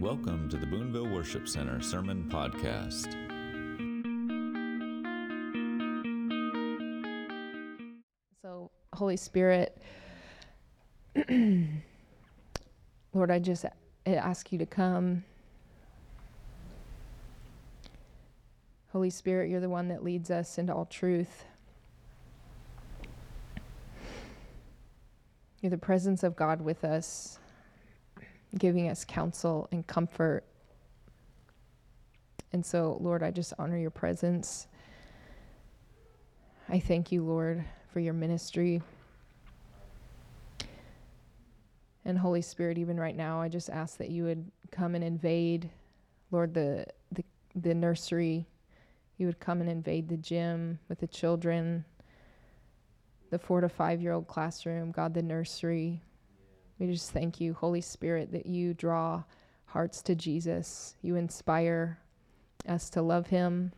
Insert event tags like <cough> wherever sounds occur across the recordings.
Welcome to the Boonville Worship Center Sermon Podcast. So, Holy Spirit, <clears throat> Lord, I just ask you to come. Holy Spirit, you're the one that leads us into all truth. You're the presence of God with us, giving us counsel and comfort. And so, Lord, I just honor your presence. I thank you, Lord, for your ministry. And Holy Spirit, even right now, I just ask that you would come and invade, Lord, the, the, the nursery. You would come and invade the gym with the children, the four to five year old classroom, God, the nursery. We just thank you, Holy Spirit, that you draw hearts to Jesus. You inspire us to love him.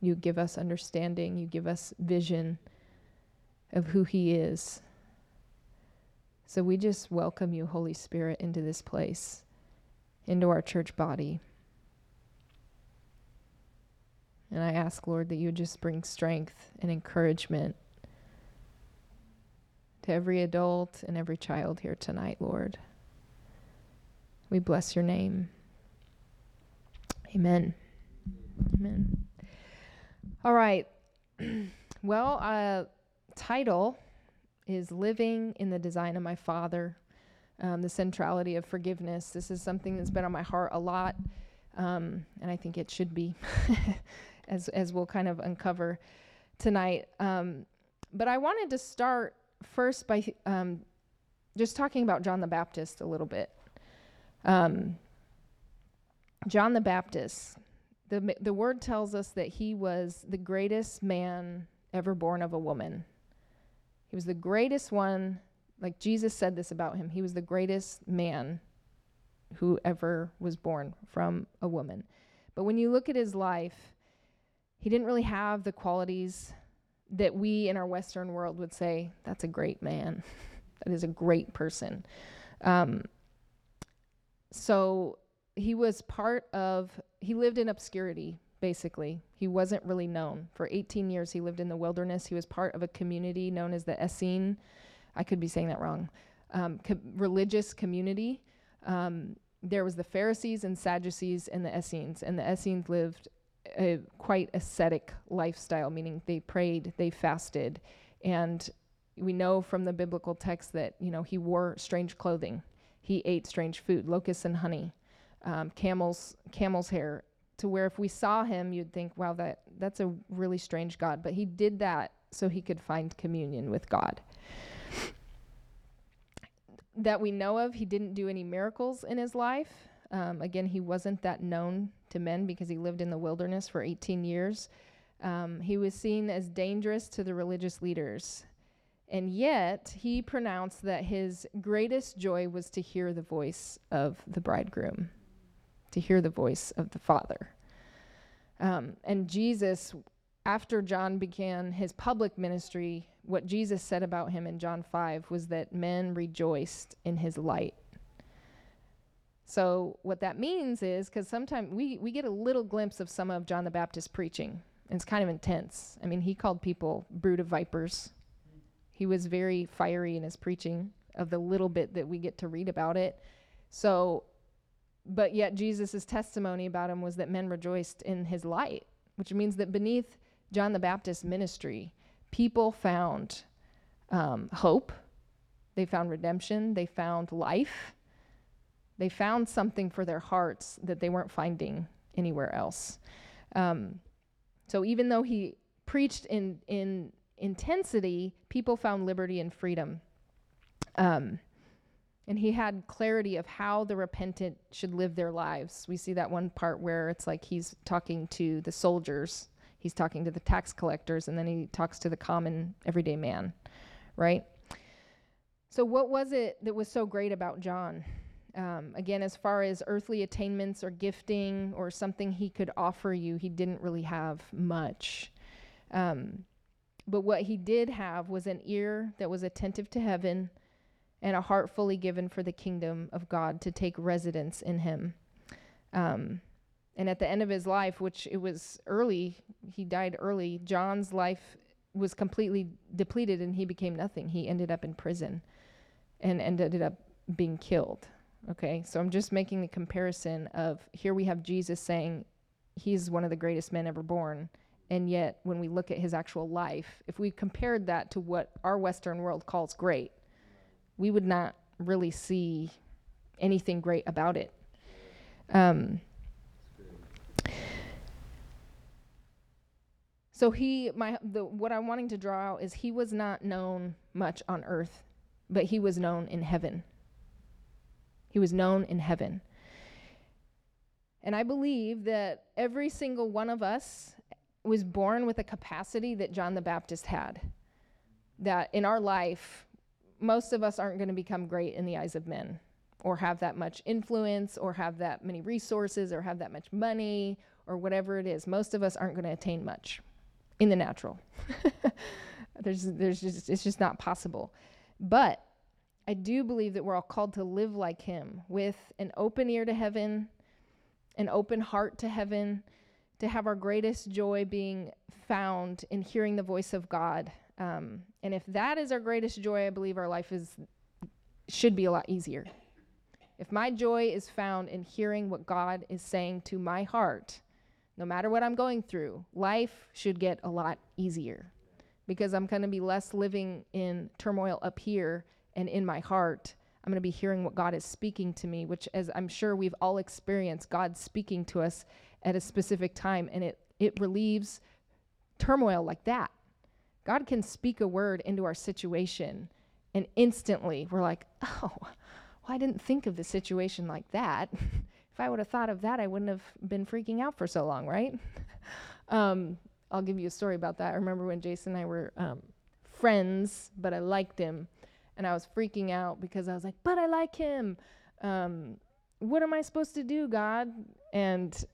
You give us understanding. You give us vision of who he is. So we just welcome you, Holy Spirit, into this place, into our church body. And I ask, Lord, that you would just bring strength and encouragement to every adult and every child here tonight, Lord. We bless your name. Amen. Amen. All right. <clears throat> well, uh, title is Living in the Design of My Father, um, the centrality of forgiveness. This is something that's been on my heart a lot, um, and I think it should be, <laughs> as, as we'll kind of uncover tonight. Um, but I wanted to start first by um, just talking about John the Baptist a little bit. Um, John the Baptist, the, the word tells us that he was the greatest man ever born of a woman. He was the greatest one, like Jesus said this about him. He was the greatest man who ever was born from a woman. But when you look at his life, he didn't really have the qualities that we in our Western world would say, that's a great man. <laughs> that is a great person. Um, so he was part of, he lived in obscurity, basically. He wasn't really known. For 18 years, he lived in the wilderness. He was part of a community known as the Essene. I could be saying that wrong. Um, co- religious community. Um, there was the Pharisees and Sadducees and the Essenes, and the Essenes lived a quite ascetic lifestyle, meaning they prayed, they fasted, and we know from the biblical text that you know he wore strange clothing, he ate strange food, locusts and honey, um, camels camel's hair, to where if we saw him, you'd think, wow, that that's a really strange God. But he did that so he could find communion with God. that we know of, he didn't do any miracles in his life. Um, again, he wasn't that known to men because he lived in the wilderness for 18 years. Um, he was seen as dangerous to the religious leaders. And yet, he pronounced that his greatest joy was to hear the voice of the bridegroom, to hear the voice of the Father. Um, and Jesus, after John began his public ministry, what Jesus said about him in John 5 was that men rejoiced in his light. So what that means is because sometimes we, we get a little glimpse of some of John the Baptist preaching. And it's kind of intense. I mean, he called people brood of vipers. He was very fiery in his preaching of the little bit that we get to read about it. So, but yet Jesus' testimony about him was that men rejoiced in his light, which means that beneath John the Baptist's ministry, people found um, hope, they found redemption, they found life, they found something for their hearts that they weren't finding anywhere else. Um, so even though he preached in in intensity, people found liberty and freedom. Um, and he had clarity of how the repentant should live their lives. We see that one part where it's like he's talking to the soldiers, he's talking to the tax collectors, and then he talks to the common everyday man, right? So, what was it that was so great about John? Um, again, as far as earthly attainments or gifting or something he could offer you, he didn't really have much. Um, but what he did have was an ear that was attentive to heaven and a heart fully given for the kingdom of God to take residence in him. Um, and at the end of his life, which it was early, he died early, John's life was completely depleted and he became nothing. He ended up in prison and ended up being killed. Okay, so I'm just making the comparison of here we have Jesus saying he's one of the greatest men ever born. And yet, when we look at his actual life, if we compared that to what our Western world calls great, we would not really see anything great about it. Um, so he, my, the what I'm wanting to draw out is he was not known much on earth, but he was known in heaven. He was known in heaven. And I believe that every single one of us was born with a capacity that John the Baptist had. That in our life, most of us aren't going to become great in the eyes of men or have that much influence or have that many resources or have that much money or whatever it is. Most of us aren't going to attain much in the natural. <laughs> there's there's just it's just not possible. But I do believe that we're all called to live like him with an open ear to heaven, an open heart to heaven, to have our greatest joy being found in hearing the voice of God. Um, and if that is our greatest joy, I believe our life is should be a lot easier. If my joy is found in hearing what God is saying to my heart, no matter what I'm going through, life should get a lot easier because I'm going to be less living in turmoil up here and in my heart, I'm going to be hearing what God is speaking to me, which, as I'm sure we've all experienced, God speaking to us at a specific time, and it, it relieves turmoil like that. God can speak a word into our situation, and instantly we're like, <laughs> oh, well, I didn't think of the situation like that. <laughs> if I would have thought of that, I wouldn't have been freaking out for so long, right? <laughs> um, I'll give you a story about that. I remember when Jason and I were um, friends, but I liked him and I was freaking out because I was like, but I like him. Um, what am I supposed to do, God? And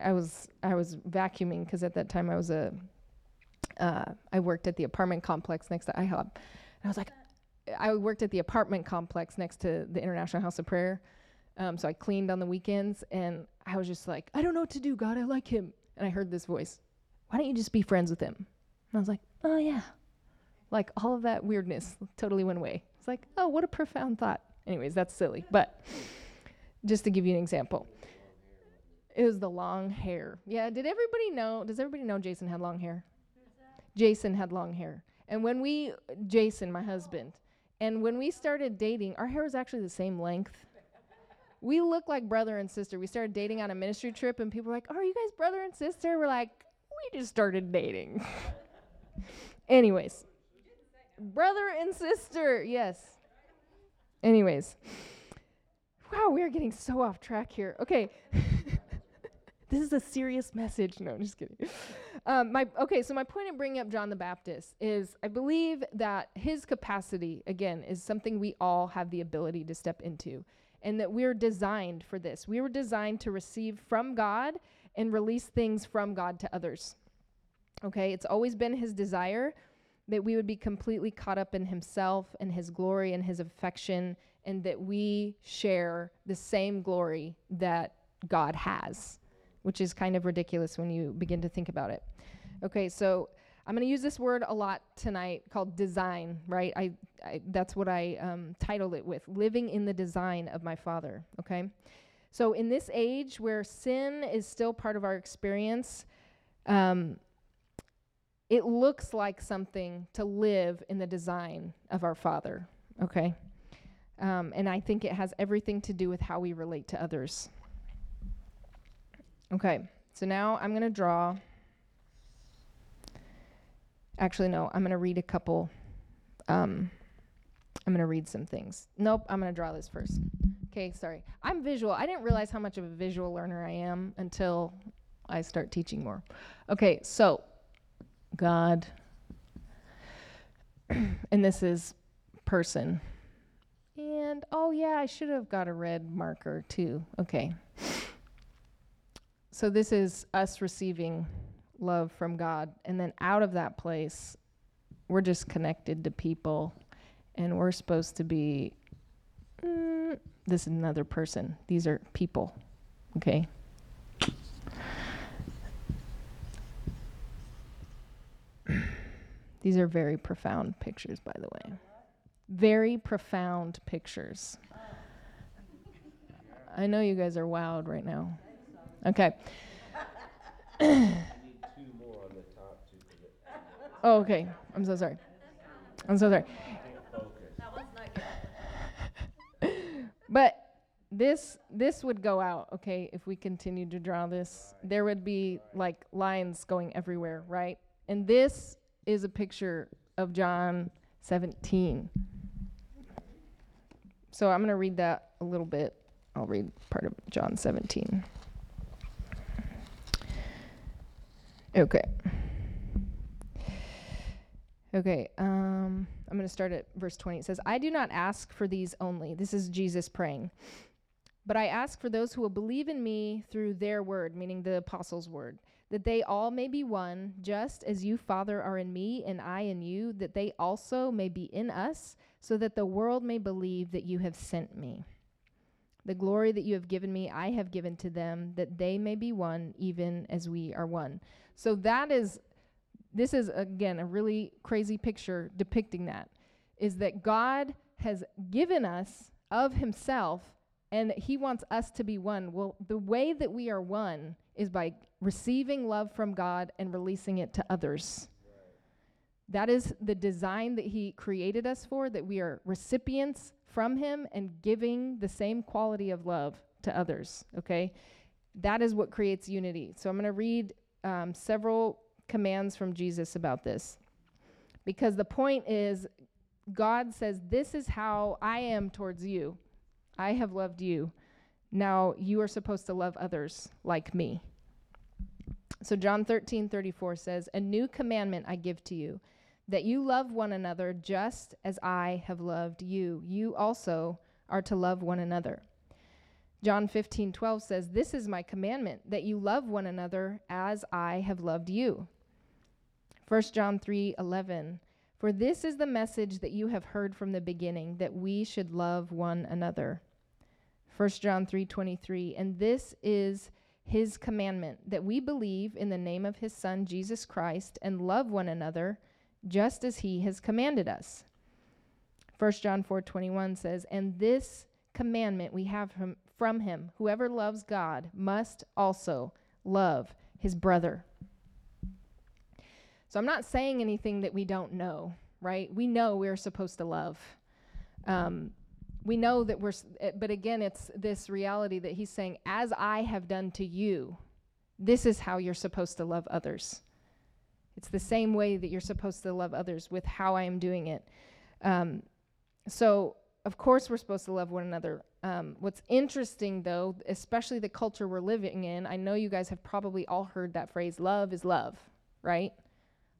I was I was vacuuming because at that time I was a uh, I worked at the apartment complex next to IHOP, and I was like, I worked at the apartment complex next to the International House of Prayer. Um, so I cleaned on the weekends, and I was just like, I don't know what to do, God, I like him. And I heard this voice, Why don't you just be friends with him? And I was like, Oh yeah, like all of that weirdness totally went away. It's like, oh, what a profound thought. Anyways, that's silly. But just to give you an example, it was the long hair. Yeah, did everybody know? Does everybody know Jason had long hair? Jason had long hair. And when we, Jason, my husband, and when we started dating, our hair was actually the same length. we look like brother and sister. We started dating on a ministry trip, and people were like, oh, Are you guys brother and sister? We're like, We just started dating. <laughs> Anyways, brother and sister. Yes. Anyways. Wow, we are getting so off track here. Okay. <laughs> this is a serious message. No, I'm just kidding. Um, my okay, so my point in bringing up John the Baptist is I believe that his capacity again is something we all have the ability to step into, and that we're designed for this. We were designed to receive from God and release things from God to others. Okay, it's always been his desire that we would be completely caught up in himself and his glory and his affection, and that we share the same glory that God has, which is kind of ridiculous when you begin to think about it. Okay, so I'm going to use this word a lot tonight called design, right? I, I that's what I um, titled it with living in the design of my Father, okay? So, in this age where sin is still part of our experience, um, it looks like something to live in the design of our Father, okay? Um, and I think it has everything to do with how we relate to others. Okay, so now I'm going to draw. Actually, no, I'm going to read a couple. Um, I'm going to read some things. Nope, I'm going to draw this first. Okay, sorry. I'm visual. I didn't realize how much of a visual learner I am until I start teaching more. Okay, so God. <clears throat> and this is person. And oh, yeah, I should have got a red marker too. Okay. So this is us receiving love from God. And then out of that place, we're just connected to people. and we're supposed to be. Mm, this is another person. These are people. Okay. These are very profound pictures, by the way. Very profound pictures. I know you guys are wowed right now. Okay. <coughs> oh, okay. I'm so sorry. I'm so sorry. <laughs> but this this would go out, okay, if we continued to draw this. There would be like lines going everywhere, right? And this is a picture of John 17. So I'm going to read that a little bit. I'll read part of John 17. Okay. Okay, um, I'm going to start at verse 20. It says, I do not ask for these only. This is Jesus praying. But I ask for those who will believe in me through their word, meaning the apostles' word, that they all may be one, just as you, Father, are in me and I in you, that they also may be in us, so that the world may believe that you have sent me. The glory that you have given me, I have given to them, that they may be one, even as we are one. So that is, this is again a really crazy picture depicting that, is that God has given us of Himself and He wants us to be one. Well, the way that we are one is by receiving love from God and releasing it to others. That is the design that He created us for, that we are recipients from Him and giving the same quality of love to others, okay? That is what creates unity. So I'm going to read um, several commands from Jesus about this. Because the point is, God says, This is how I am towards you. I have loved you. Now you are supposed to love others like me. So John 13, 34 says, A new commandment I give to you, that you love one another just as I have loved you. You also are to love one another. John 15, 12 says, This is my commandment, that you love one another as I have loved you. 1 John 3, 11, For this is the message that you have heard from the beginning, that we should love one another. 1 John 3, 23, And this is his commandment, that we believe in the name of his Son, Jesus Christ, and love one another just as he has commanded us. 1 John 4:21 says, "And this commandment we have from, from him, whoever loves God must also love his brother." So I'm not saying anything that we don't know, right? We know we're supposed to love. Um, we know that we're, eh, but again, it's this reality that he's saying, as I have done to you, this is how you're supposed to love others. It's the same way that you're supposed to love others with how I am doing it. Um, so, of course, we're supposed to love one another. Um, what's interesting, though, especially the culture we're living in, I know you guys have probably all heard that phrase love is love, right?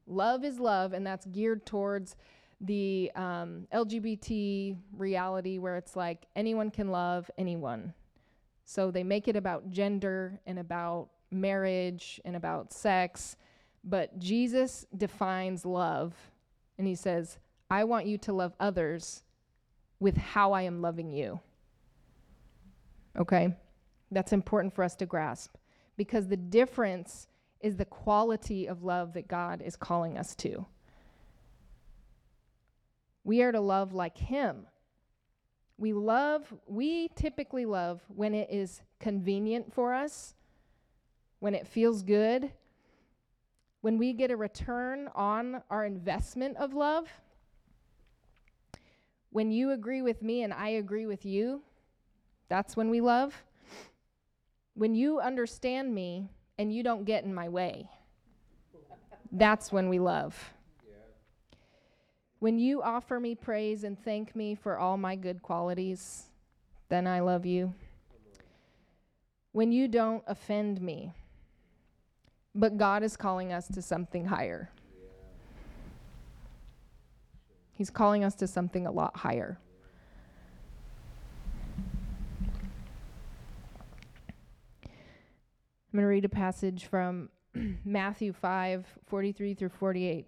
Love is love, and that's geared towards the um, LGBT reality where it's like anyone can love anyone. So they make it about gender and about marriage and about sex. But Jesus defines love and he says, I want you to love others with how I am loving you. Okay? That's important for us to grasp because the difference is the quality of love that God is calling us to. We are to love like Him. We love, we typically love when it is convenient for us, when it feels good, when we get a return on our investment of love. When you agree with me and I agree with you, that's when we love. When you understand me and you don't get in my way, that's when we love. When you offer me praise and thank me for all my good qualities, then I love you. When you don't offend me, but God is calling us to something higher. He's calling us to something a lot higher. I'm going to read a passage from <clears throat> Matthew 5 43 through 48.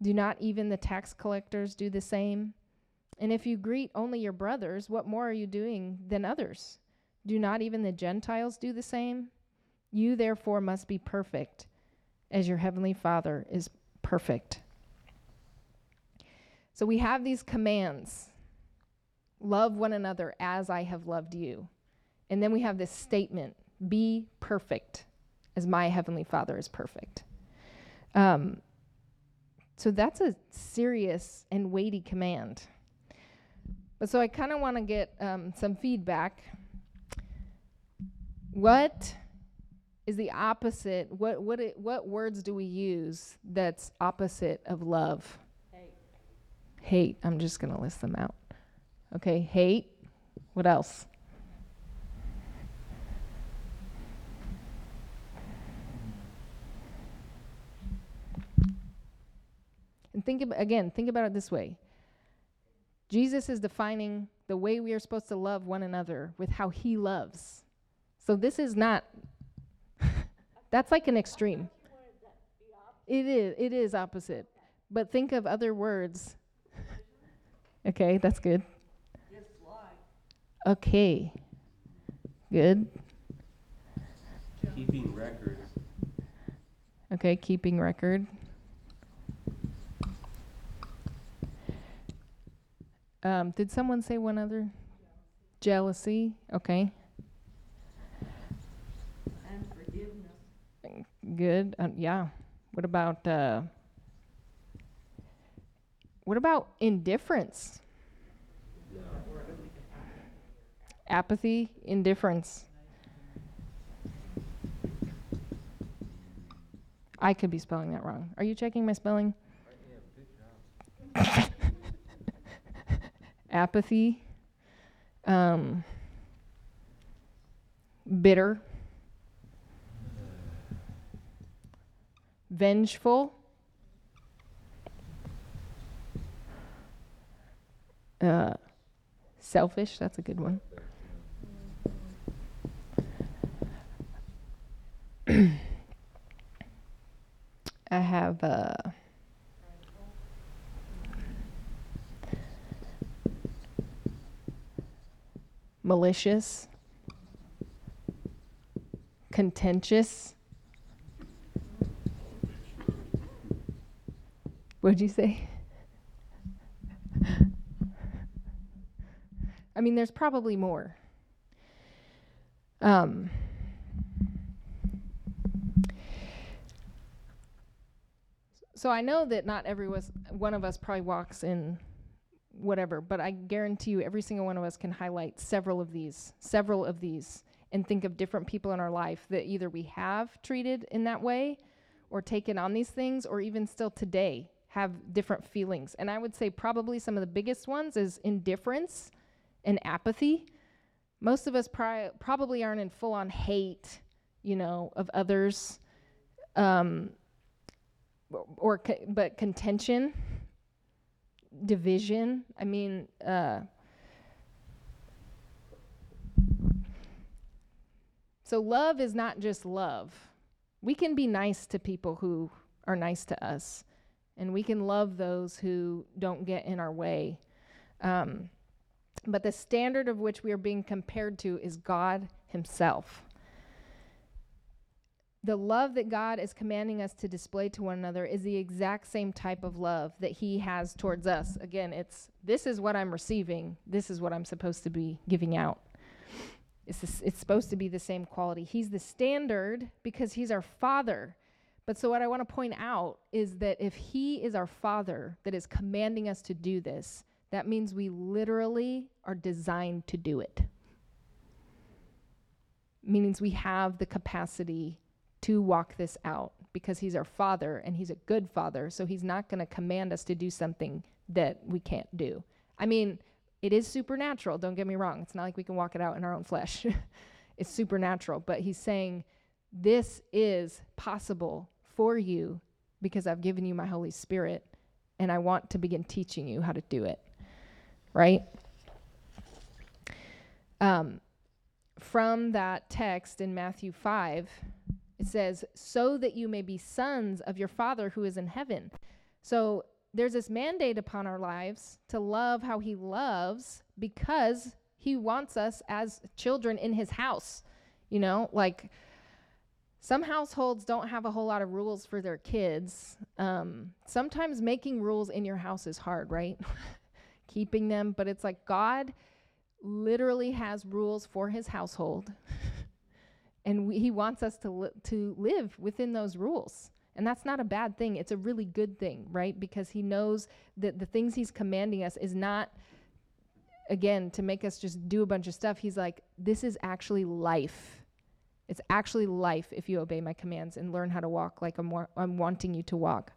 Do not even the tax collectors do the same? And if you greet only your brothers, what more are you doing than others? Do not even the Gentiles do the same? You therefore must be perfect, as your heavenly Father is perfect. So we have these commands love one another as I have loved you. And then we have this statement be perfect, as my heavenly Father is perfect. Um, so that's a serious and weighty command. But so I kind of want to get um, some feedback. What is the opposite? What what it, what words do we use that's opposite of love? Hate. Hate. I'm just gonna list them out. Okay, hate. What else? And think ab- again, think about it this way. Jesus is defining the way we are supposed to love one another with how he loves. So this is not <laughs> that's like an extreme. It is it is opposite. But think of other words. <laughs> okay, that's good. Okay. Good. Keeping records. Okay, keeping record. Um, did someone say one other? Jealousy. Okay, And forgiveness. good. Um, yeah. What about uh, what about indifference? Apathy, indifference. I could be spelling that wrong. Are you checking my spelling? <laughs> Apathy. Um, bitter. Vengeful. Uh, selfish. That's a good one. <clears throat> I have uh, malicious, contentious. What'd you say? I mean, there's probably more. Um, so I know that not every was, one of us probably walks in whatever, but I guarantee you every single one of us can highlight several of these, several of these, and think of different people in our life that either we have treated in that way or taken on these things or even still today have different feelings. And I would say probably some of the biggest ones is indifference and apathy. Most of us pri- probably aren't in full on hate, you know, of others. Um, or co- but contention division i mean uh so love is not just love. We can be nice to people who are nice to us and we can love those who don't get in our way. Um, but the standard of which we are being compared to is god himself the love that God is commanding us to display to one another is the exact same type of love that He has towards us. Again, it's this is what I'm receiving, this is what I'm supposed to be giving out. It's, this, it's supposed to be the same quality. He's the standard because He's our Father. But so, what I want to point out is that if He is our Father that is commanding us to do this, that means we literally are designed to do it. Meanings we have the capacity to walk this out because he's our father and he's a good father. So he's not going to command us to do something that we can't do. I mean, It is supernatural, don't get me wrong. It's not like we can walk it out in our own flesh. <laughs> it's supernatural, but he's saying this is possible for you because I've given you my Holy Spirit and I want to begin teaching you how to do it. Right? Um, from that text in Matthew 5, it says, So that you may be sons of your Father who is in heaven. So there's this mandate upon our lives to love how He loves because He wants us as children in His house. You know, like some households don't have a whole lot of rules for their kids. Um, sometimes making rules in your house is hard, right? <laughs> Keeping them, but it's like God literally has rules for his household. <laughs> and we, he wants us to, li- to live within those rules. And that's not a bad thing. It's a really good thing, right? Because he knows that the things he's commanding us is not, again, to make us just do a bunch of stuff. He's like, this is actually life. It's actually life if you obey my commands and learn how to walk like I'm, wa- I'm wanting you to walk.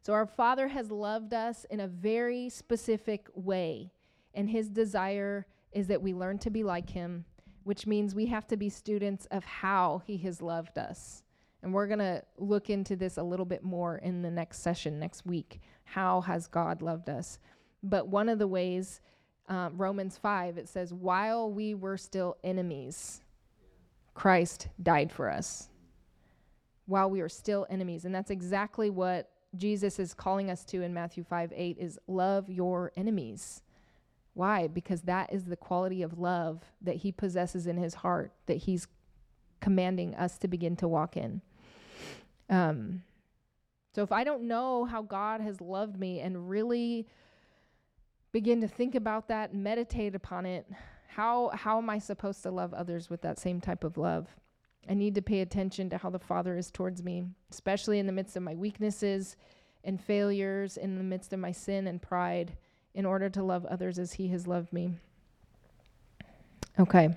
So, our Father has loved us in a very specific way, and His desire is that we learn to be like Him, which means we have to be students of how He has loved us. And we're going to look into this a little bit more in the next session next week. How has God loved us? But one of the ways um, Romans 5, it says, While we were still enemies, Christ died for us. While we were still enemies. And that's exactly what Jesus is calling us to in Matthew 5 8 is love your enemies. Why? Because that is the quality of love that he possesses in his heart that he's commanding us to begin to walk in. Um, so if I don't know how God has loved me and really begin to think about that, meditate upon it. How how am I supposed to love others with that same type of love? I need to pay attention to how the Father is towards me, especially in the midst of my weaknesses and failures, in the midst of my sin and pride, in order to love others as He has loved me. Okay.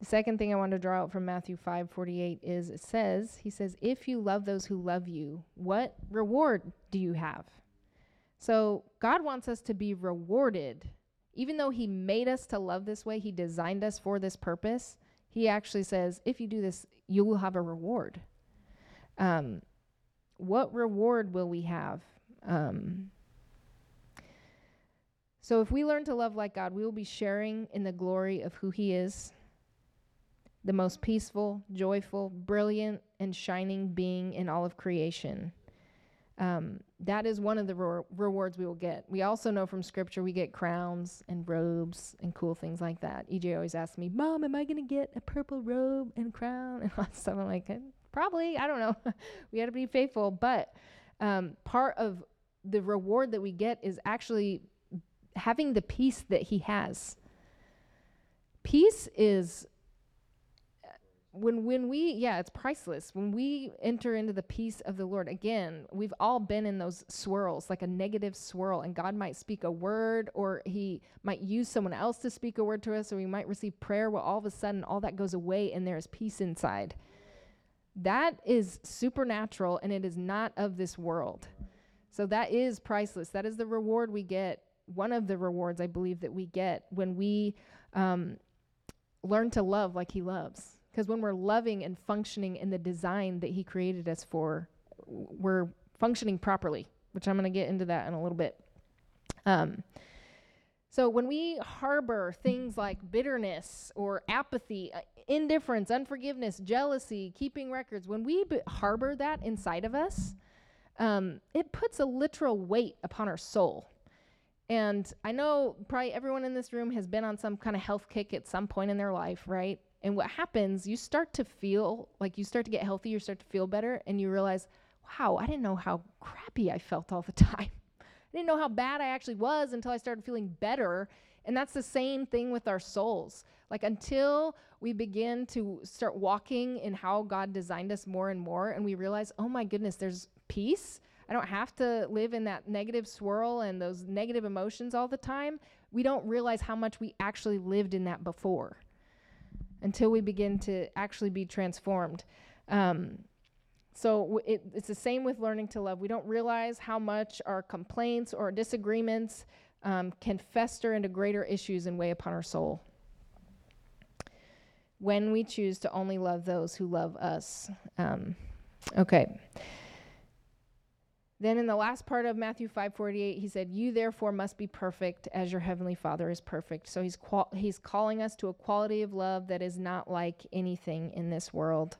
The second thing I want to draw out from Matthew 5:48 is it says, he says, "If you love those who love you, what reward do you have?" So, God wants us to be rewarded. Even though he made us to love this way, he designed us for this purpose. He actually says, "If you do this, you will have a reward." Um, what reward will we have? Um, so, if we learn to love like God, we will be sharing in the glory of who He is the most peaceful, joyful, brilliant, and shining being in all of creation. Um, that is one of the re- rewards we will get. We also know from scripture we get crowns and robes and cool things like that. EJ always asks me, Mom, am I going to get a purple robe and crown <laughs> and? I'm like, probably. I don't know. <laughs> we got to be faithful. But um, part of the reward that we get is actually having the peace that He has. Peace is when when we yeah it's priceless when we enter into the peace of the lord again we've all been in those swirls like a negative swirl and god might speak a word or he might use someone else to speak a word to us or we might receive prayer well all of a sudden all that goes away and there's peace inside that is supernatural and it is not of this world. So that is priceless. That is the reward we get one of the rewards i believe that we get when we um, learn to love like he loves. Because when we're loving and functioning in the design that He created us for, we're functioning properly, which I'm going to get into that in a little bit. Um, so when we harbor things like bitterness or apathy, uh, indifference, unforgiveness, jealousy, keeping records, when we b- harbor that inside of us, um, it puts a literal weight upon our soul. And I know probably everyone in this room has been on some kind of health kick at some point in their life, right? And what happens, you start to feel like you start to get healthy, you start to feel better, and you realize, wow, I didn't know how crappy I felt all the <laughs> time. Didn't know how bad I actually was until I started feeling better. And that's the same thing with our souls. Like until we begin to start walking in how God designed us more and more, and we realize, oh my goodness, there's peace. I don't have to live in that negative swirl and those negative emotions all the time. We don't realize how much we actually lived in that before until we begin to actually be transformed. Um, So it, it's the same with learning to love. We don't realize how much our complaints or disagreements um, can fester into greater issues and weigh upon our soul when we choose to only love those who love us. Um, okay. Then in the last part of Matthew 5:48, he said, "You therefore must be perfect as your heavenly Father is perfect." So he's qual- he's calling us to a quality of love that is not like anything in this world.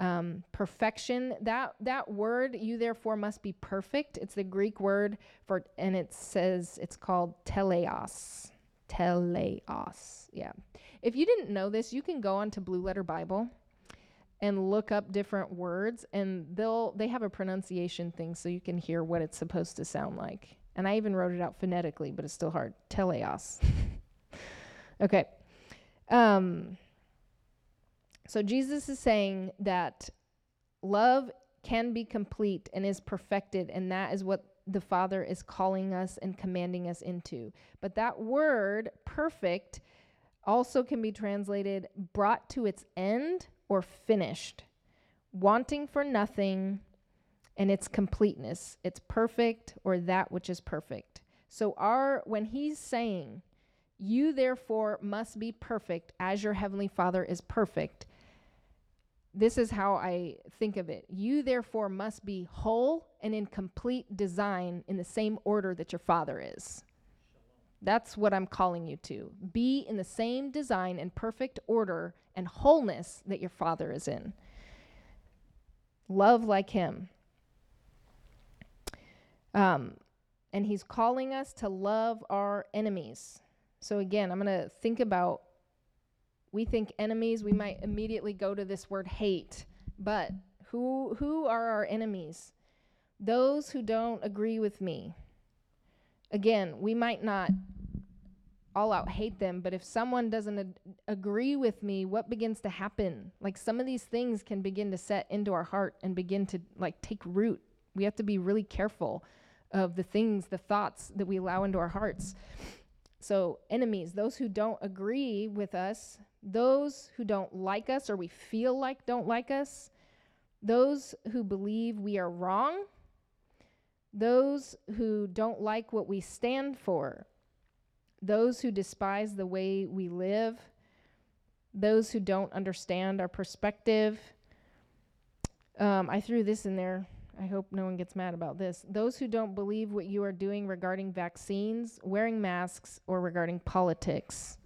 Um, perfection. That that word you therefore must be perfect it's the greek word for and it says it's called teleos. Teleos yeah. If you didn't know this you can go onto blue letter bible and look up different words and they'll they have a pronunciation thing so you can hear what it's supposed to sound like. And i even wrote it out phonetically but it's still hard. Teleos. <laughs> Okay. Um so Jesus is saying that love can be complete and is perfected, and that is what the Father is calling us and commanding us into. But that word, perfect, also can be translated brought to its end or finished, wanting for nothing and its completeness. It's perfect or that which is perfect. So our when he's saying, you therefore must be perfect as your heavenly Father is perfect this is how I think of it. You therefore must be whole and in complete design in the same order that your father is. That's what I'm calling you to. Be in the same design and perfect order and wholeness that your father is in. Love like him. Um, and he's calling us to love our enemies. So, again, I'm going to think about we think enemies, we might immediately go to this word hate. But who who are our enemies? Those who don't agree with me. Again, we might not all out hate them, but if someone doesn't ad- agree with me, what begins to happen? Like some of these things can begin to set into our heart and begin to like take root. We have to be really careful of the things, the thoughts that we allow into our hearts. So, enemies, those who don't agree with us, those who don't like us or we feel like don't like us, those who believe we are wrong, those who don't like what we stand for, those who despise the way we live, those who don't understand our perspective. Um, I threw this in there. I hope no one gets mad about this. Those who don't believe what you are doing regarding vaccines, wearing masks, or regarding politics.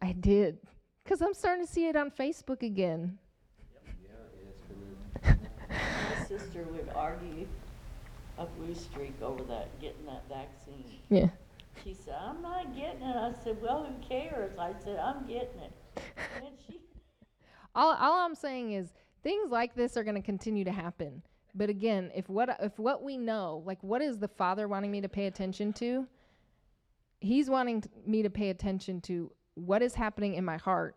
I did. Because I'm starting to see it on Facebook again. My sister would argue a blue streak over that, getting that vaccine. Yeah. She said, I'm not getting it. I said, well, who cares? I said, I'm getting it. And she, <laughs> All, all I'm saying is things like this are going to continue to happen. But again, if what if what we know, like what is the Father wanting me to pay attention to? He's wanting t- me to pay attention to what is happening in my heart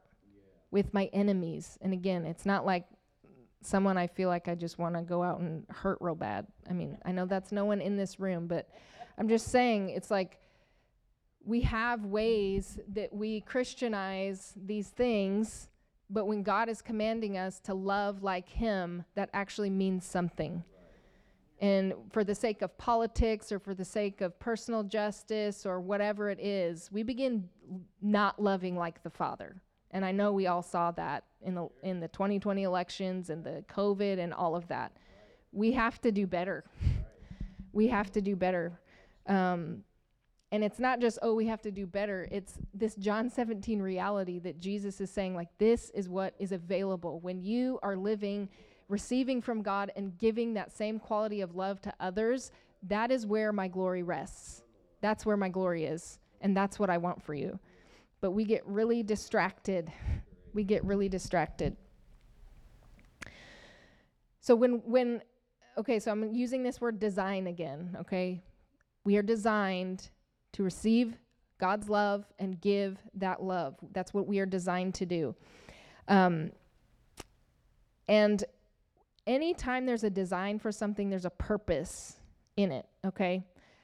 with my enemies. And again, it's not like someone I feel like I just want to go out and hurt real bad. I mean, I know that's no one in this room, but I'm just saying it's like we have ways that we Christianize these things, but when God is commanding us to love like Him, that actually means something. And for the sake of politics or for the sake of personal justice or whatever it is, we begin not loving like the Father. And I know we all saw that in the in the 2020 elections and the COVID and all of that. We have to do better. <laughs> we have to do better. Um, and it's not just oh we have to do better. It's this John 17 reality that Jesus is saying like this is what is available when you are living receiving from God and giving that same quality of love to others, that is where my glory rests. That's where my glory is. And that's what I want for you. But we get really distracted. <laughs> We get really distracted. So when when okay, so I'm using this word design again, okay? We are designed to receive God's love and give that love. That's what we are designed to do. Um, and anytime there's a design for something, there's a purpose in it, okay?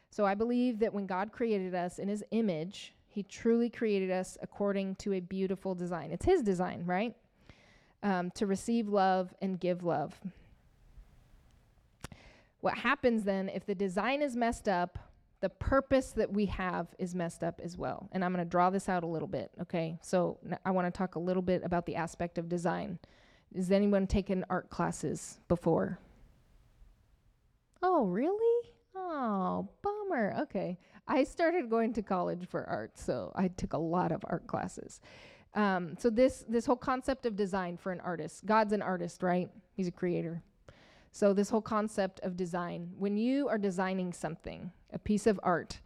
So I believe that when God created us in his image, he truly created us according to a beautiful design. It's his design, right? um, to receive love and give love. What happens then if the design is messed up, the purpose that we have is messed up as well. And I'm going to draw this out a little bit, okay? So I want to talk a little bit about the aspect of design. Has anyone taken art classes before? Oh, really? Oh, bummer. Okay. I started going to college for art, so I took a lot of art classes. Um, so this this whole concept of design for an artist, God's an artist, right? He's a creator. So this whole concept of design, when you are designing something, a piece of art,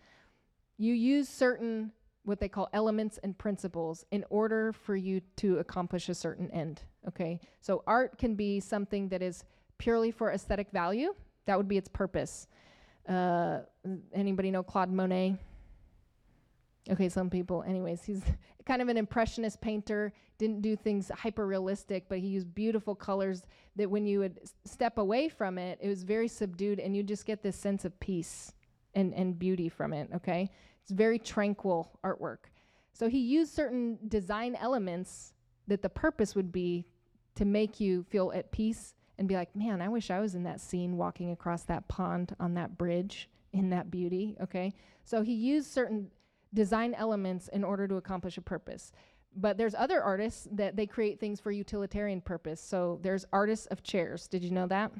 you use certain what they call elements and principles in order for you to accomplish a certain end. Okay, so art can be something that is purely for aesthetic value. That would be its purpose. Uh, anybody know Claude Monet? Okay, some people. Anyways, he's <laughs> kind of an impressionist painter. Didn't do things hyper realistic, but he used beautiful colors that when you would step away from it, it was very subdued, and you just get this sense of peace and, and beauty from it. Okay, it's very tranquil artwork. So he used certain design elements that the purpose would be to make you feel at peace and be like, man, I wish I was in that scene walking across that pond on that bridge in that beauty. Okay, so he used certain design elements in order to accomplish a purpose. But there's other artists that they create things for utilitarian purpose. So there's artists of chairs. Did you know that?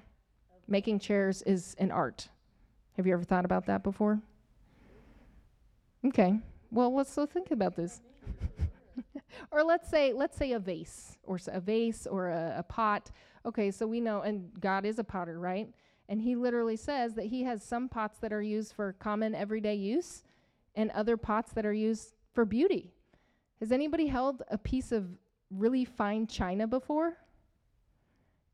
Making chairs is an art. Have you ever thought about that before? Okay. Well, let's so think about this. <laughs> or let's say let's say a vase or a vase or a, a pot. Okay, so we know and God is a potter, right? And he literally says that he has some pots that are used for common everyday use and other pots that are used for beauty. Has anybody held a piece of really fine china before?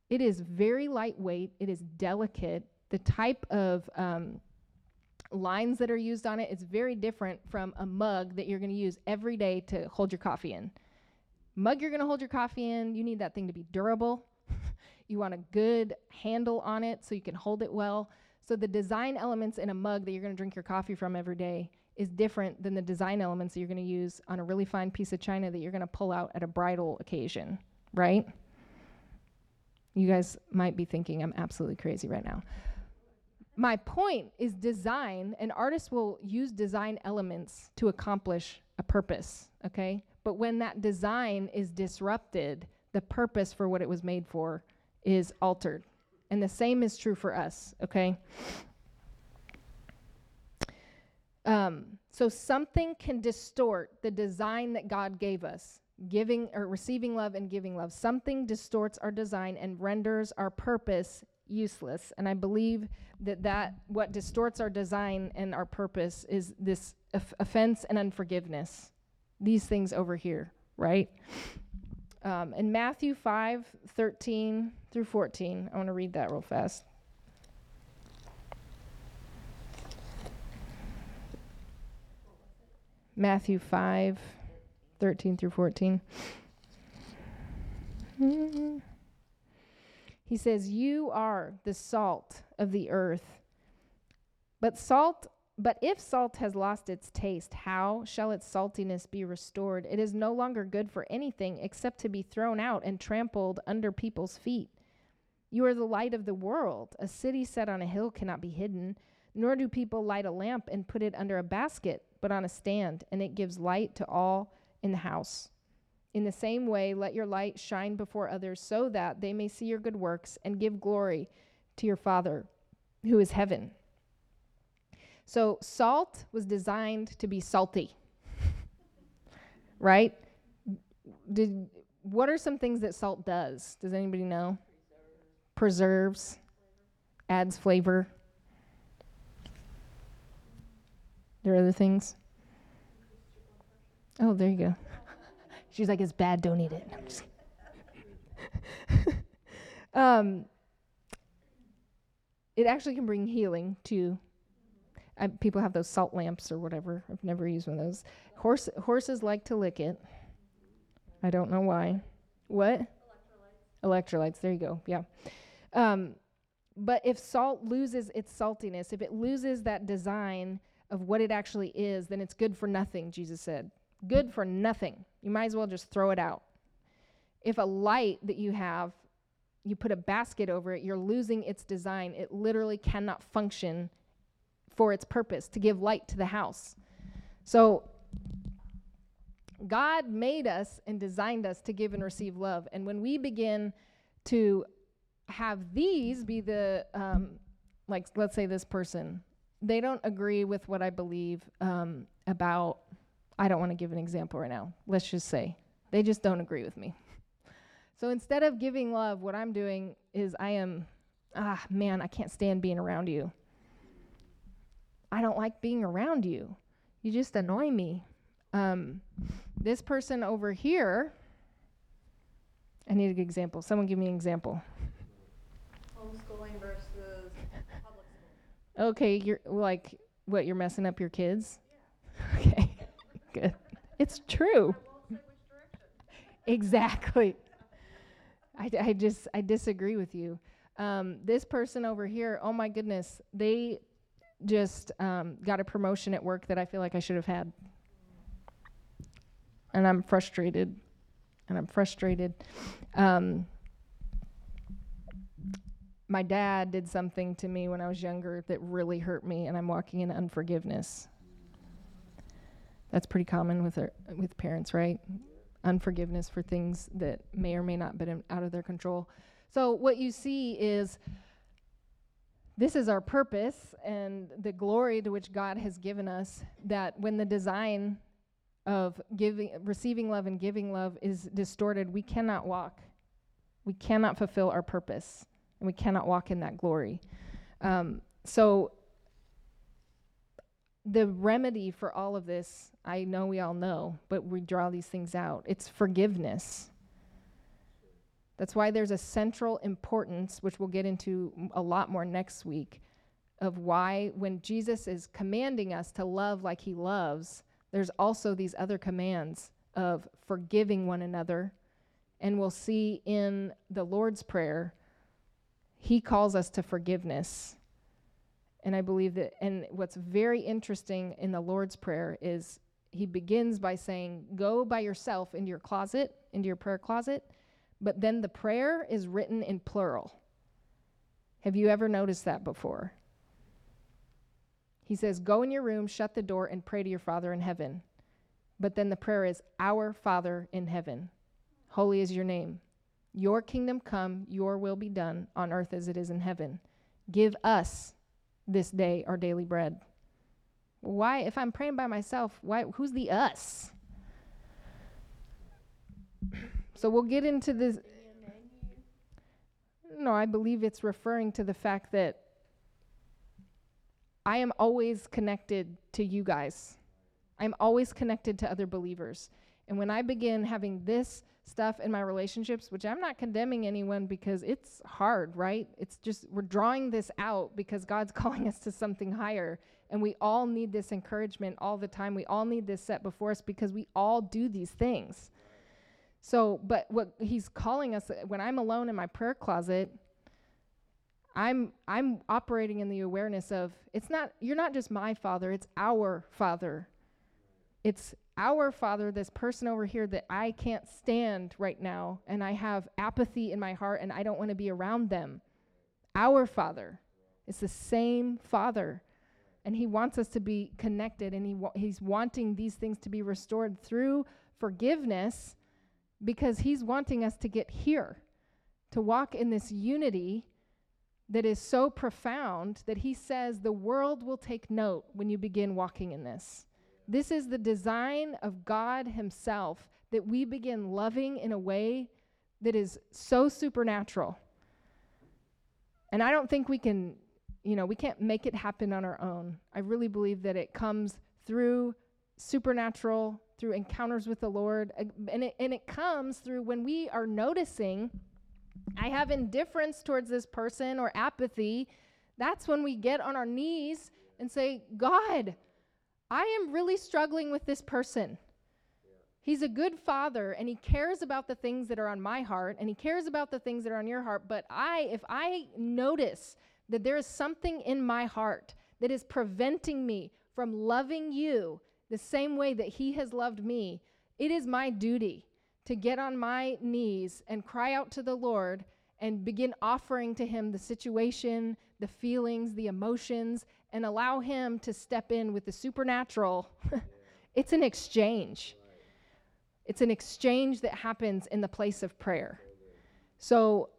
It is very lightweight, it is delicate. The type of um, lines that are used on it. It's very different from a mug that you're going to use every day to hold your coffee in. Mug you're going to hold your coffee in, you need that thing to be durable. <laughs> you want a good handle on it so you can hold it well. So the design elements in a mug that you're going to drink your coffee from every day is different than the design elements that you're going to use on a really fine piece of china that you're going to pull out at a bridal occasion, right? You guys might be thinking I'm absolutely crazy right now. My point is design, An artist will use design elements to accomplish a purpose, okay? But when that design is disrupted, the purpose for what it was made for is altered. And the same is true for us, okay? Um, so something can distort the design that God gave us, giving or receiving love and giving love. Something distorts our design and renders our purpose useless. And I believe that that what distorts our design and our purpose is this off- offense and unforgiveness. These things over here, right? Um, in Matthew 5, 13 through 14, I want to read that real fast. Matthew 5, 13 through 14. Mhm. He says, You are the salt of the earth. But salt, but if salt has lost its taste, how shall its saltiness be restored? It is no longer good for anything except to be thrown out and trampled under people's feet. You are the light of the world. A city set on a hill cannot be hidden, nor do people light a lamp and put it under a basket, but on a stand, and it gives light to all in the house. In the same way, let your light shine before others so that they may see your good works and give glory to your Father who is heaven. So, salt was designed to be salty. right? Did what are some things that salt does? Does anybody know? Preserves, adds flavor. There are other things. Oh, there you go. She's like, it's bad, don't eat it. <laughs> Um, it actually can bring healing to. I, people have those salt lamps or whatever. I've never used one of those. Horse, horses like to lick it. I don't know why. What? Electrolytes. Electrolytes. There you go. Yeah. Um, but if salt loses its saltiness, if it loses that design of what it actually is, then it's good for nothing, Jesus said. Good for nothing. You might as well just throw it out. If a light that you have, you put a basket over it, you're losing its design. It literally cannot function for its purpose to give light to the house. So, God made us and designed us to give and receive love. And when we begin to have these be the, um, like, let's say this person, they don't agree with what I believe um, about, I don't want to give an example right now. Let's just say they just don't agree with me. So instead of giving love, what I'm doing is I am, ah, man, I can't stand being around you. I don't like being around you. You just annoy me. Um, this person over here, I need an example. Someone give me an example. Homeschooling versus public school. Okay, you're like, what, you're messing up your kids? <laughs> Okay, good. <laughs> It's true. Exactly. I, I just, I disagree with you. Um, this person over here, oh my goodness, they just um, got a promotion at work that I feel like I should have had. And I'm frustrated. And I'm frustrated. Um, my dad did something to me when I was younger that really hurt me, and I'm walking in unforgiveness. That's pretty common with our, with parents, right? Unforgiveness for things that may or may not been out of their control. So what you see is this is our purpose and the glory to which God has given us. That when the design of giving, receiving love and giving love is distorted, we cannot walk. We cannot fulfill our purpose and we cannot walk in that glory. Um, so, the remedy for all of this, I know we all know, but we draw these things out. It's forgiveness. That's why there's a central importance, which we'll get into a lot more next week, of why when Jesus is commanding us to love like he loves, there's also these other commands of forgiving one another. And we'll see in the Lord's Prayer he calls us to forgiveness. And I believe that, and what's very interesting in the Lord's Prayer is he begins by saying, Go by yourself into your closet, into your prayer closet, but then the prayer is written in plural. Have you ever noticed that before? He says, Go in your room, shut the door, and pray to your Father in heaven. But then the prayer is, Our Father in heaven, holy is your name. Your kingdom come, your will be done on earth as it is in heaven. Give us this day our daily bread. Why, if I'm praying by myself, why, who's the us? So we'll get into this. No, I believe it's referring to the fact that I am always connected to you guys. I'm always connected to other believers. And when I begin having this stuff in my relationships, which I'm not condemning anyone because it's hard, right? It's just we're drawing this out because God's <laughs> calling us to something higher. And we all need this encouragement all the time. We all need this set before us because we all do these things. So, but what he's calling us when I'm alone in my prayer closet, I'm I'm operating in the awareness of it's not you're not just my father, it's our father. It's our Father, this person over here that I can't stand right now, and I have apathy in my heart and I don't want to be around them. Our Father. It's the same Father. And He wants us to be connected, and he wa- He's wanting these things to be restored through forgiveness because He's wanting us to get here, to walk in this unity that is so profound that He says the world will take note when you begin walking in this. This is the design of God Himself that we begin loving in a way that is so supernatural. And I don't think we can, you know, we can't make it happen on our own. I really believe that it comes through supernatural, through encounters with the Lord. And it, and it comes through when we are noticing I have indifference towards this person or apathy. That's when we get on our knees and say, God, I am really struggling with this person. He's a good father and he cares about the things that are on my heart and he cares about the things that are on your heart. But I, if I notice that there is something in my heart that is preventing me from loving you the same way that he has loved me, it is my duty to get on my knees and cry out to the Lord and begin offering to Him the situation, the feelings, the emotions, and allow Him to step in with the supernatural. <laughs> it's an exchange. It's an exchange that happens in the place of prayer. So,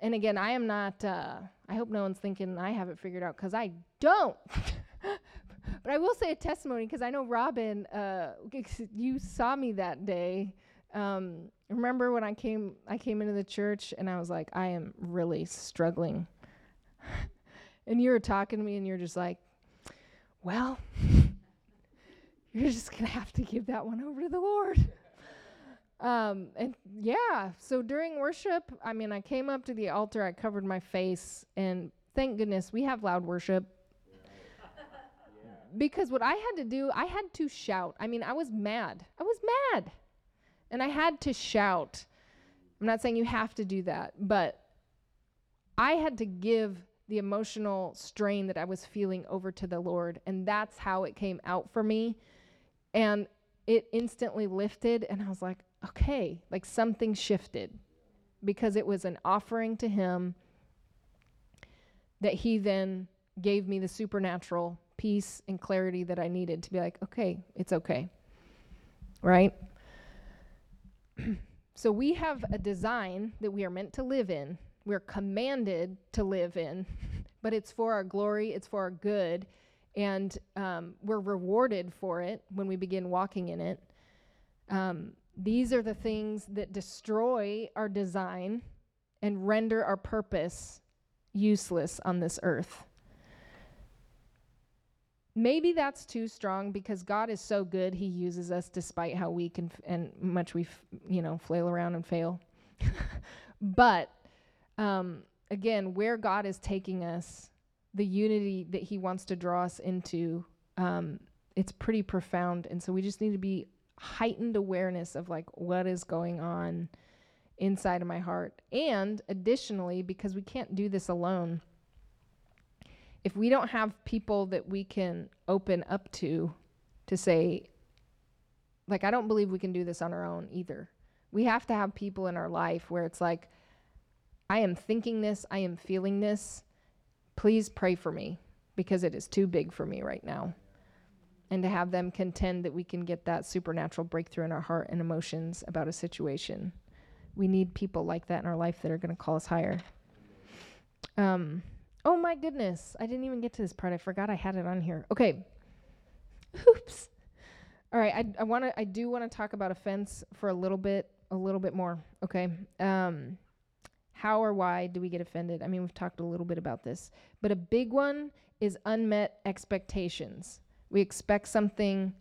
and again, I am not, uh, I hope no one's thinking I have it figured out because I don't. <laughs> but I will say a testimony because I know Robin, uh, <laughs> you saw me that day um, remember when I came I came into the church and I was like, I am really struggling. <laughs> and you were talking to me and you're just like, Well, <laughs> you're just gonna have to give that one over to the Lord. <laughs> Um, and yeah, so during worship, I mean, I came up to the altar, I covered my face, and thank goodness we have loud worship. because what I had to do, I had to shout. I mean, I was mad. I was mad. And I had to shout. I'm not saying you have to do that, but I had to give the emotional strain that I was feeling over to the Lord. And that's how it came out for me. And it instantly lifted. And I was like, okay, like something shifted because it was an offering to Him that He then gave me the supernatural peace and clarity that I needed to be like, okay, it's okay. Right? <clears throat> so we have a design that we are meant to live in. We're commanded to live in, <laughs> but it's for our glory, it's for our good, and um, we're rewarded for it when we begin walking in it. Um, these are the things that destroy our design and render our purpose useless on this earth maybe that's too strong because God is so good he uses us despite how weak and, and much we f- you know flail around and fail. <laughs> But um, again where God is taking us the unity that he wants to draw us into um, it's pretty profound. And so we just need to be heightened awareness of like what is going on inside of my heart. And additionally because we can't do this alone if we don't have people that we can open up to to say like I don't believe we can do this on our own either. We have to have people in our life where it's like I am thinking this, I am feeling this. Please pray for me because it is too big for me right now. And to have them contend that we can get that supernatural breakthrough in our heart and emotions about a situation. We need people like that in our life that are going to call us higher. Um, Oh my goodness. I didn't even get to this part. I forgot I had it on here. Okay. Oops. All right, I I want to I do want to talk about offense for a little bit a little bit more. Okay. Um how or why do we get offended? I mean, we've talked a little bit about this, but a big one is unmet expectations. We expect something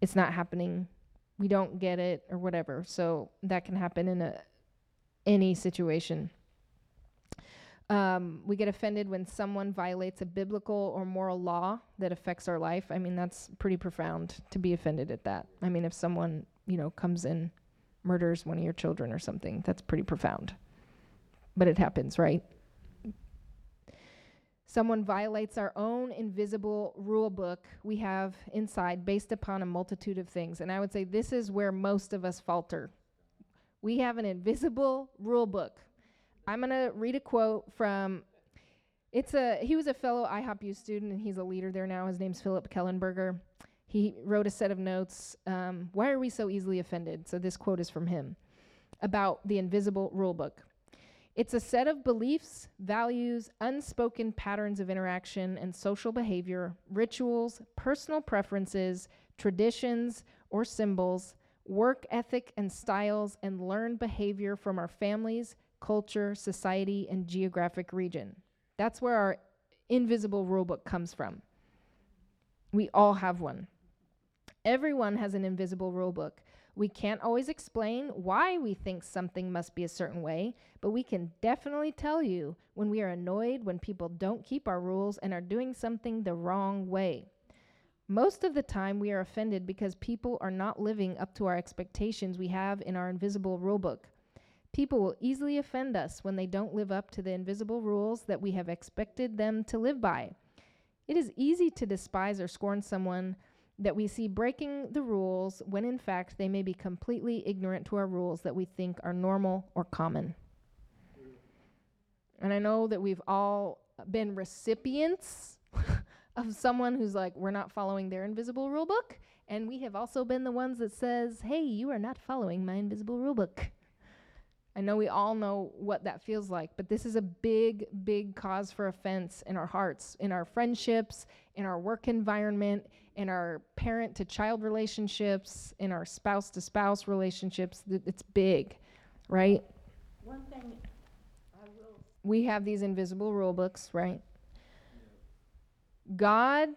it's not happening. We don't get it or whatever. So that can happen in a any situation. Um, we get offended when someone violates a biblical or moral law that affects our life. I mean, that's pretty profound to be offended at that. I mean, if someone, you know, comes in, murders one of your children or something, that's pretty profound. But it happens, right? Someone violates our own invisible rule book we have inside based upon a multitude of things. And I would say this is where most of us falter. We have an invisible rule book I'm going to read a quote from it's a he was a fellow IHOP student and he's a leader there now. His name's Philip Kellenberger. He wrote a set of notes. Um, why are we so easily offended? So this quote is from him about the invisible rulebook. It's a set of beliefs, values, unspoken patterns of interaction and social behavior, rituals, personal preferences, traditions or symbols, work ethic and styles, and learned behavior from our families, culture, society, and geographic region. That's where our invisible rulebook comes from. We all have one. Everyone has an invisible rulebook. We can't always explain why we think something must be a certain way, but we can definitely tell you when we are annoyed when people don't keep our rules and are doing something the wrong way. Most of the time, we are offended because people are not living up to our expectations we have in our invisible rulebook. People will easily offend us when they don't live up to the invisible rules that we have expected them to live by. It is easy to despise or scorn someone that we see breaking the rules when in fact they may be completely ignorant to our rules that we think are normal or common. And I know that we've all been recipients <laughs> of someone who's like, we're not following their invisible rule book. And we have also been the ones that says, hey, you are not following my invisible rule book. I know we all know what that feels like, but this is a big, big cause for offense in our hearts, in our friendships, in our work environment, in our parent to child relationships, in our spouse to spouse relationships. It's big, right? One thing I will, We have these invisible rule books, right? God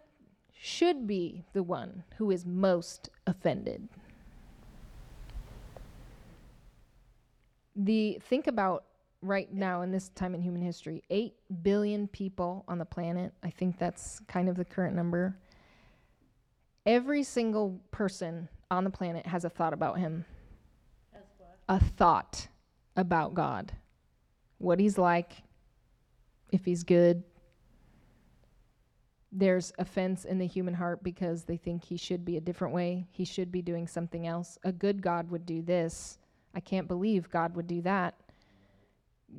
should be the one who is most offended. The think about right now in this time in human history, 8 billion people on the planet. I think that's kind of the current number. Every single person on the planet has a thought about him. A thought about God. What he's like, if he's good. There's offense in the human heart because they think he should be a different way. He should be doing something else. A good God would do this. I can't believe God would do that.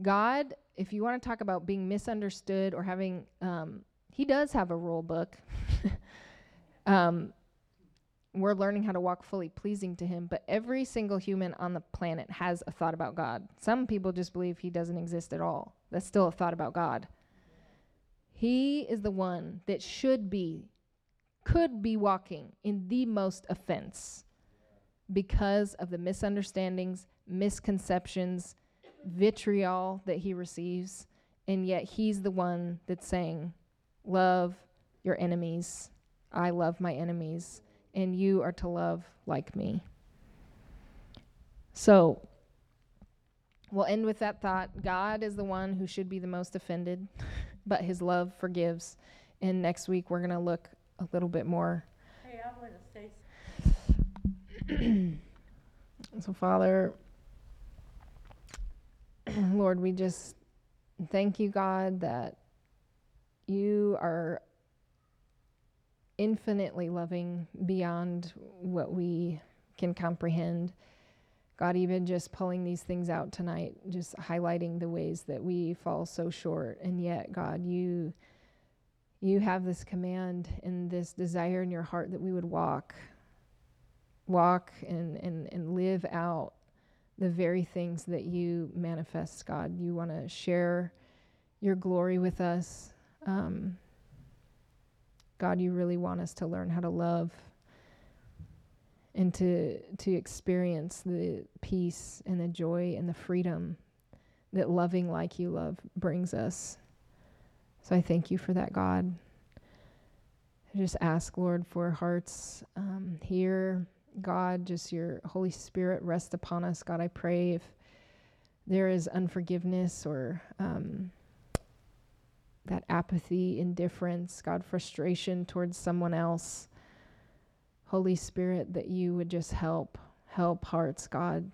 God, if you want to talk about being misunderstood or having, um, he does have a rule book. <laughs> um, we're learning how to walk fully pleasing to him, but every single human on the planet has a thought about God. Some people just believe he doesn't exist at all. That's still a thought about God. He is the one that should be, could be walking in the most offense because of the misunderstandings, misconceptions, vitriol that he receives. And yet he's the one that's saying, Love your enemies. I love my enemies. And you are to love like me. So we'll end with that thought. God is the one who should be the most offended, <laughs> but his love forgives. And next week we're going to look a little bit more Hey, I want to say <clears throat> So, Father, <clears throat> Lord, we just thank you, God, that you are infinitely loving beyond what we can comprehend. God, even just pulling these things out tonight, just highlighting the ways that we fall so short. And yet, God, you you have this command and this desire in your heart that we would walk walk and, and, and live out the very things that you manifest, God. You want to share your glory with us. Um, God, you really want us to learn how to love and to to experience the peace and the joy and the freedom that loving like you love brings us. So I thank you for that, God. I just ask, Lord, for hearts um, here God, just your Holy Spirit rest upon us. God, I pray if there is unforgiveness or um, that apathy, indifference, God, frustration towards someone else, Holy Spirit, that you would just help, help hearts, God,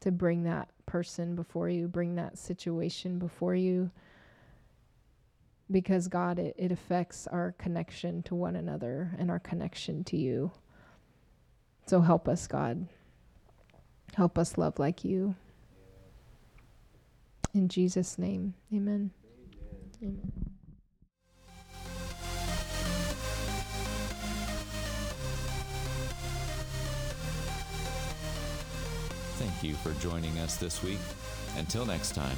to bring that person before you, bring that situation before you. Because, God, it, it affects our connection to one another and our connection to you. So help us, God. Help us love like you. In Jesus' name, amen. Amen. Thank you for joining us this week. Until next time.